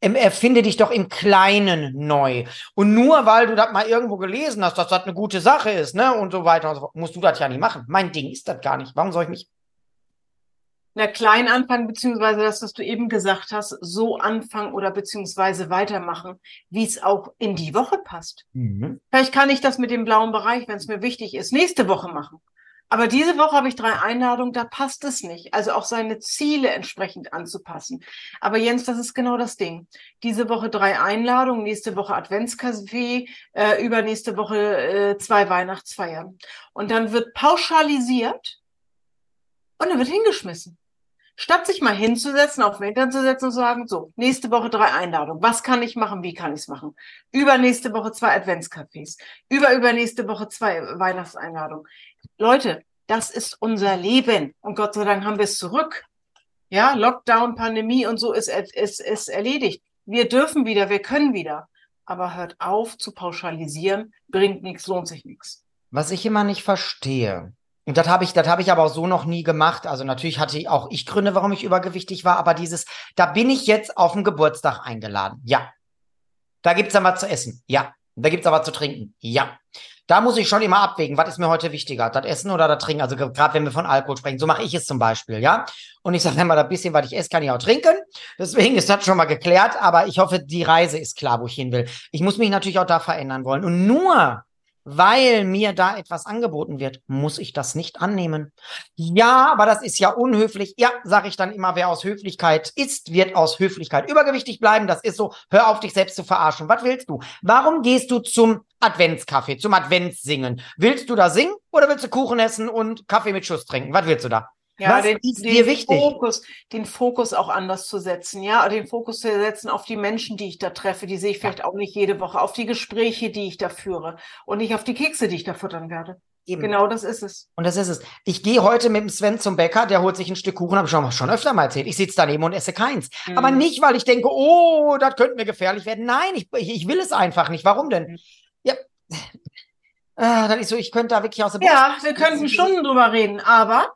[SPEAKER 2] Erfinde dich doch im Kleinen neu. Und nur weil du das mal irgendwo gelesen hast, dass das eine gute Sache ist, ne, und so weiter und so fort, musst du das ja nicht machen. Mein Ding ist das gar nicht. Warum soll ich mich
[SPEAKER 1] Na, klein anfangen, beziehungsweise das, was du eben gesagt hast, so anfangen oder beziehungsweise weitermachen, wie es auch in die Woche passt.
[SPEAKER 2] Mhm.
[SPEAKER 1] Vielleicht kann ich das mit dem blauen Bereich, wenn es mir wichtig ist, nächste Woche machen. Aber diese Woche habe ich drei Einladungen, da passt es nicht. Also auch seine Ziele entsprechend anzupassen. Aber Jens, das ist genau das Ding. Diese Woche drei Einladungen, nächste Woche Adventscafé, äh, übernächste Woche äh, zwei Weihnachtsfeiern. Und dann wird pauschalisiert und dann wird hingeschmissen. Statt sich mal hinzusetzen, auf den Hintern zu setzen und zu sagen, so, nächste Woche drei Einladungen. Was kann ich machen? Wie kann ich es machen? Übernächste Woche zwei Adventscafés. Über übernächste Woche zwei Weihnachtseinladungen. Leute, das ist unser Leben. Und Gott sei Dank haben wir es zurück. Ja, Lockdown, Pandemie und so ist, ist, ist erledigt. Wir dürfen wieder, wir können wieder. Aber hört auf zu pauschalisieren, bringt nichts, lohnt sich nichts.
[SPEAKER 2] Was ich immer nicht verstehe, und das habe ich, das habe ich aber auch so noch nie gemacht. Also natürlich hatte auch ich Gründe, warum ich übergewichtig war, aber dieses, da bin ich jetzt auf den Geburtstag eingeladen. Ja. Da gibt's dann was zu essen. Ja. Da gibt's aber zu trinken. Ja. Da muss ich schon immer abwägen, was ist mir heute wichtiger, das Essen oder das Trinken? Also gerade wenn wir von Alkohol sprechen, so mache ich es zum Beispiel, ja. Und ich sage immer, das bisschen, was ich esse, kann ich auch trinken. Deswegen ist das schon mal geklärt, aber ich hoffe, die Reise ist klar, wo ich hin will. Ich muss mich natürlich auch da verändern wollen. Und nur weil mir da etwas angeboten wird, muss ich das nicht annehmen. Ja, aber das ist ja unhöflich. Ja, sage ich dann immer, wer aus Höflichkeit isst, wird aus Höflichkeit übergewichtig bleiben. Das ist so. Hör auf, dich selbst zu verarschen. Was willst du? Warum gehst du zum Adventskaffee, zum Adventssingen? Willst du da singen oder willst du Kuchen essen und Kaffee mit Schuss trinken? Was willst du da?
[SPEAKER 1] Ja,
[SPEAKER 2] Was
[SPEAKER 1] den,
[SPEAKER 2] ist
[SPEAKER 1] den
[SPEAKER 2] dir wichtig?
[SPEAKER 1] Fokus, den Fokus auch anders zu setzen, ja, den Fokus zu setzen auf die Menschen, die ich da treffe, die sehe ich vielleicht auch nicht jede Woche, auf die Gespräche, die ich da führe und nicht auf die Kekse, die ich da futtern werde.
[SPEAKER 2] Eben.
[SPEAKER 1] Genau das ist es.
[SPEAKER 2] Und das ist es. Ich gehe heute mit dem Sven zum Bäcker, der holt sich ein Stück Kuchen, habe ich schon, schon öfter mal erzählt. Ich sitze daneben und esse keins.
[SPEAKER 1] Mhm.
[SPEAKER 2] Aber nicht, weil ich denke, oh, das könnte mir gefährlich werden. Nein, ich, ich, will es einfach nicht. Warum denn?
[SPEAKER 1] Mhm.
[SPEAKER 2] Ja. Ah, dann ist so, ich könnte da wirklich aus der
[SPEAKER 1] Ja, wir könnten Stunden drüber reden, aber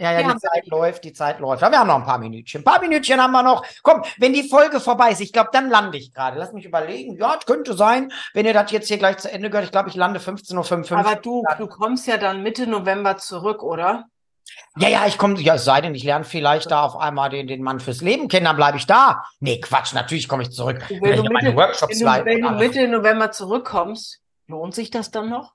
[SPEAKER 2] Ja, ja,
[SPEAKER 1] Wir
[SPEAKER 2] die Zeit läuft, die Zeit läuft. Aber wir haben noch ein paar Minütchen. Ein paar Minütchen haben wir noch. Komm, wenn die Folge vorbei ist, ich glaube, dann lande ich gerade. Lass mich überlegen. Ja, es könnte sein, wenn ihr das jetzt hier gleich zu Ende gehört. Ich glaube, ich lande 15.55 Uhr.
[SPEAKER 1] aber du, du kommst ja dann Mitte November zurück, oder?
[SPEAKER 2] Ja, ja, ich komme, ja, es sei denn, ich lerne vielleicht da auf einmal den, den Mann fürs Leben kennen, dann bleibe ich da. Nee, Quatsch, natürlich komme ich zurück.
[SPEAKER 1] Wenn
[SPEAKER 2] Wenn
[SPEAKER 1] du Mitte- Wenn du, wenn du. Mitte November zurückkommst, lohnt sich das dann noch?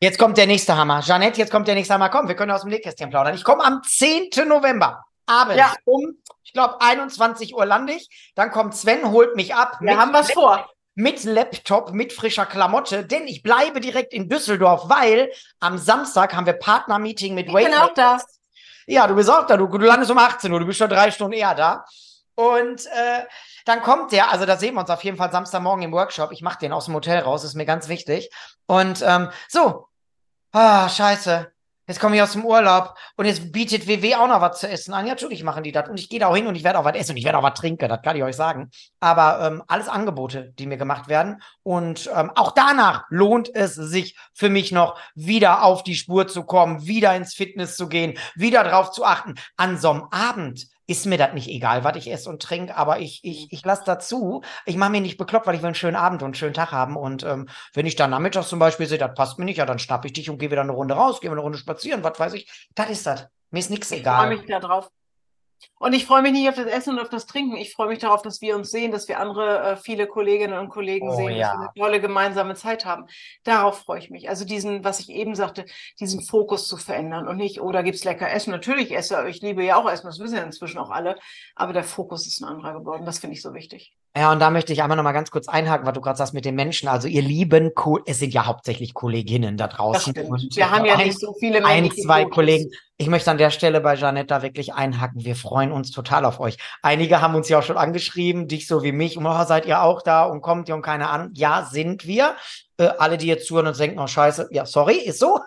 [SPEAKER 2] Jetzt kommt der nächste Hammer. Jeanette, jetzt kommt der nächste Hammer. Komm, wir können aus dem Nähkästchen plaudern. Ich komme am 10. November abends
[SPEAKER 1] Ja.
[SPEAKER 2] um, ich glaube, 21 Uhr lande ich. Dann kommt Sven, holt mich ab.
[SPEAKER 1] Wir haben was vor.
[SPEAKER 2] mit Laptop, mit frischer Klamotte, denn ich bleibe direkt in Düsseldorf, weil am Samstag haben wir Partnermeeting mit
[SPEAKER 1] Ich bin auch da.
[SPEAKER 2] Ja, du bist auch da. Du, du landest um 18 Uhr, du bist schon drei Stunden eher da. Und äh, dann kommt der, also da sehen wir uns auf jeden Fall Samstagmorgen im Workshop. Ich mache den aus dem Hotel raus, ist mir ganz wichtig. Und ähm, so, ah, scheiße. Jetzt komme ich aus dem Urlaub und jetzt bietet WW auch noch was zu essen an. Ja, natürlich machen die das. Und ich gehe da auch hin und ich werde auch was essen und ich werde auch was trinken, das kann ich euch sagen. Aber ähm, alles Angebote, die mir gemacht werden. Und ähm, auch danach lohnt es sich für mich noch, wieder auf die Spur zu kommen, wieder ins Fitness zu gehen, wieder drauf zu achten. An so einem Abend ist mir das nicht egal, was ich esse und trinke, aber ich, ich, ich lasse dazu. Ich mache mir nicht bekloppt, weil ich will einen schönen Abend und einen schönen Tag haben. Und ähm, wenn ich dann nachmittags zum Beispiel sehe, das passt mir nicht, ja, dann schnapp ich dich und gehe wieder eine Runde raus, gehe eine Runde spazieren, was weiß ich. Das ist das. Mir ist nichts
[SPEAKER 1] Ich freue
[SPEAKER 2] egal.
[SPEAKER 1] mich da drauf. Und ich freue mich nicht auf das Essen und auf das Trinken. Ich freue mich darauf, dass wir uns sehen, dass wir andere, äh, viele Kolleginnen und Kollegen
[SPEAKER 2] Oh,
[SPEAKER 1] sehen,
[SPEAKER 2] ja.
[SPEAKER 1] dass wir eine tolle gemeinsame Zeit haben. Darauf freue ich mich. Also diesen, was ich eben sagte, diesen Fokus zu verändern und nicht, oh, da gibt's lecker Essen. Natürlich esse, ich liebe ja auch Essen, das wissen ja inzwischen auch alle. Aber der Fokus ist ein anderer geworden. Das finde ich so wichtig.
[SPEAKER 2] Ja, und da möchte ich einmal noch mal ganz kurz einhaken, was du gerade sagst mit den Menschen. Also ihr lieben, Co es sind ja hauptsächlich Kolleginnen da draußen.
[SPEAKER 1] Wir haben ja
[SPEAKER 2] ein-
[SPEAKER 1] nicht so viele
[SPEAKER 2] ein,
[SPEAKER 1] männliche
[SPEAKER 2] zwei. Kollegen. Ich möchte an der Stelle bei Janette da wirklich einhaken. Wir freuen uns total auf euch. Einige haben uns ja auch schon angeschrieben, dich so wie mich. Und, oh, seid ihr auch da und kommt ihr und keine Ahnung. Ja, sind wir. Äh, alle, die jetzt zuhören und denken, oh scheiße, ja, sorry, ist so.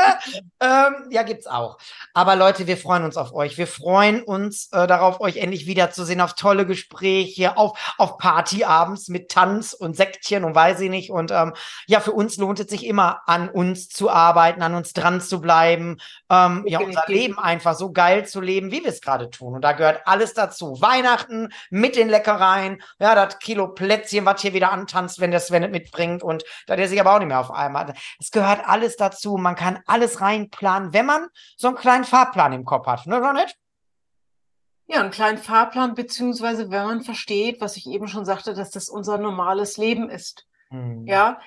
[SPEAKER 2] ähm, ja, gibt's auch. Aber Leute, wir freuen uns auf euch. Wir freuen uns äh, darauf, euch endlich wiederzusehen, auf tolle Gespräche, auf, auf Partyabends mit Tanz und Sektchen und weiß ich nicht. Und ähm, ja, für uns lohnt es sich immer, an uns zu arbeiten, an uns dran zu bleiben, ähm, ja, unser Leben einfach so geil zu leben, wie wir es gerade tun. Und da gehört alles dazu. Weihnachten mit den Leckereien, ja, das Kilo Plätzchen, was hier wieder antanzt, wenn das, wenn es mitbringt. Und da der sich aber auch nicht mehr auf einmal. Es gehört alles dazu. Man kann alles reinplanen, wenn man so einen kleinen Fahrplan im Kopf hat. Ne, nicht?
[SPEAKER 1] Ja, einen kleinen Fahrplan, beziehungsweise wenn man versteht, was ich eben schon sagte, dass das unser normales Leben ist. Hm. Ja,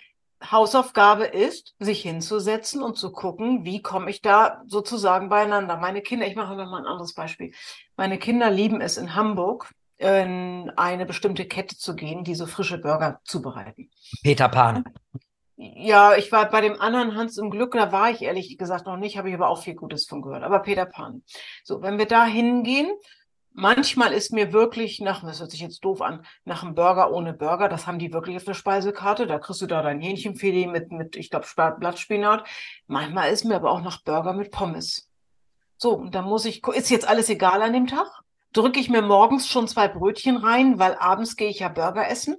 [SPEAKER 1] Hausaufgabe ist, sich hinzusetzen und zu gucken, wie komme ich da sozusagen beieinander. Meine Kinder, ich mache mal ein anderes Beispiel. Meine Kinder lieben es in Hamburg, in eine bestimmte Kette zu gehen, die so frische Burger zubereiten.
[SPEAKER 2] Peter Pan.
[SPEAKER 1] Ja, ich war bei dem anderen Hans im Glück, da war ich ehrlich gesagt noch nicht, habe ich aber auch viel Gutes von gehört. Aber Peter Pan. So, wenn wir da hingehen, manchmal ist mir wirklich nach, das hört sich jetzt doof an, nach einem Burger ohne Burger, das haben die wirklich auf der Speisekarte, da kriegst du da dein Hähnchenfilet mit, mit ich glaube, Blattspinat. Manchmal ist mir aber auch nach Burger mit Pommes. So, und dann muss ich, ist jetzt alles egal an dem Tag? Drücke ich mir morgens schon zwei Brötchen rein, weil abends gehe ich ja Burger essen.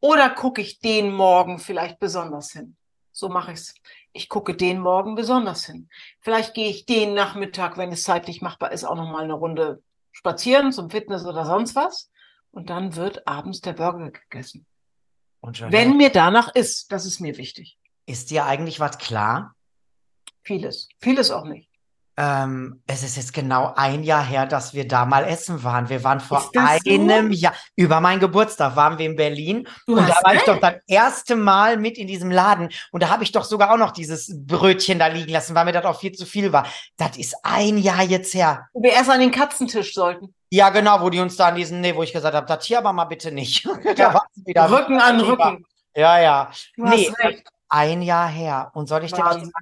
[SPEAKER 1] Oder gucke ich den Morgen vielleicht besonders hin? So mache ich's. Ich gucke den Morgen besonders hin. Vielleicht gehe ich den Nachmittag, wenn es zeitlich machbar ist, auch noch mal eine Runde spazieren zum Fitness oder sonst was. Und dann wird abends der Burger gegessen. wenn mir danach ist, das ist mir wichtig.
[SPEAKER 2] Ist dir eigentlich was klar?
[SPEAKER 1] Vieles. Vieles auch nicht.
[SPEAKER 2] Ähm, es ist jetzt genau ein Jahr her, dass wir da mal essen waren. Wir waren vor einem so? Jahr, über meinen Geburtstag waren wir in Berlin. Du und da war recht. ich doch das erste Mal mit in diesem Laden. Und da habe ich doch sogar auch noch dieses Brötchen da liegen lassen, weil mir das auch viel zu viel war. Das ist ein Jahr jetzt her.
[SPEAKER 1] Wo wir erst an den Katzentisch sollten.
[SPEAKER 2] Ja, genau, wo die uns da an diesen, nee, wo ich gesagt habe, das hier aber mal bitte nicht.
[SPEAKER 1] Ja. wieder Rücken an Rücken.
[SPEAKER 2] Ja, ja. Du nee, ein Jahr her. Und soll ich dir was sagen?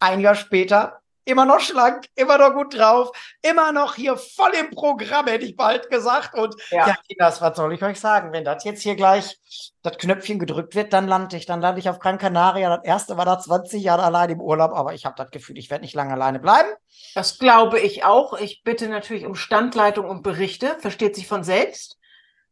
[SPEAKER 2] Ein Jahr später immer noch schlank, immer noch gut drauf, immer noch hier voll im Programm, hätte ich bald gesagt. Und ja, ja Kinders, was soll ich euch sagen? Wenn das jetzt hier gleich das Knöpfchen gedrückt wird, dann lande ich. Dann lande ich auf Gran Canaria. Das erste war da 20 Jahre allein im Urlaub, aber ich habe das Gefühl, ich werde nicht lange alleine bleiben.
[SPEAKER 1] Das glaube ich auch. Ich bitte natürlich um Standleitung und Berichte. Versteht sich von selbst.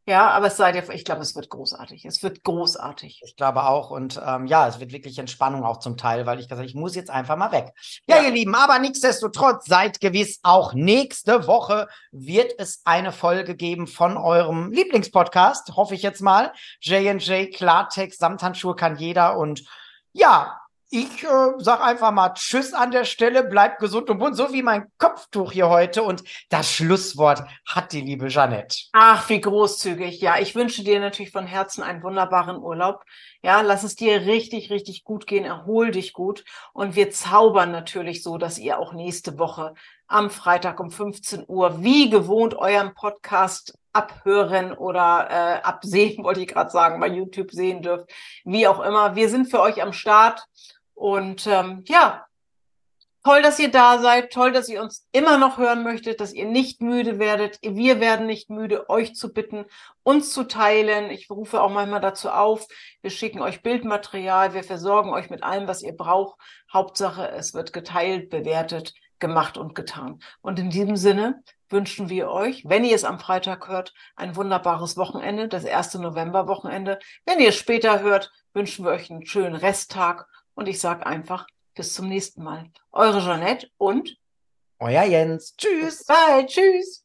[SPEAKER 1] Ja, aber es sei dir, ich glaube, es wird großartig. Es wird großartig.
[SPEAKER 2] Ich glaube auch. Und ähm, ja, es wird wirklich Entspannung auch zum Teil, weil ich gesagt ich muss jetzt einfach mal weg. Ja, ja, ihr Lieben, aber nichtsdestotrotz, seid gewiss, auch nächste Woche wird es eine Folge geben von eurem Lieblingspodcast, hoffe ich jetzt mal. J&J Klartext, Samthandschuhe kann jeder. Und ja, ich äh, sag einfach mal Tschüss an der Stelle, bleibt gesund und bunt, so wie mein Kopftuch hier heute. Und das Schlusswort hat die liebe Jeanette.
[SPEAKER 1] Ach, wie großzügig. Ja, ich wünsche dir natürlich von Herzen einen wunderbaren Urlaub. Ja, lass es dir richtig, richtig gut gehen, erhol dich gut. Und wir zaubern natürlich so, dass ihr auch nächste Woche am Freitag um 15 Uhr wie gewohnt euren Podcast abhören oder äh, absehen, wollte ich gerade sagen, bei YouTube sehen dürft. Wie auch immer. Wir sind für euch am Start. Und ähm, ja, toll, dass ihr da seid, toll, dass ihr uns immer noch hören möchtet, dass ihr nicht müde werdet. Wir werden nicht müde, euch zu bitten, uns zu teilen. Ich rufe auch manchmal dazu auf. Wir schicken euch Bildmaterial, wir versorgen euch mit allem, was ihr braucht. Hauptsache, es wird geteilt, bewertet, gemacht und getan. Und in diesem Sinne wünschen wir euch, wenn ihr es am Freitag hört, ein wunderbares Wochenende, das erste November-Wochenende. Wenn ihr es später hört, wünschen wir euch einen schönen Resttag und ich sage einfach bis zum nächsten Mal. Eure Jeanette und
[SPEAKER 2] euer Jens. Tschüss.
[SPEAKER 1] Bye. Tschüss.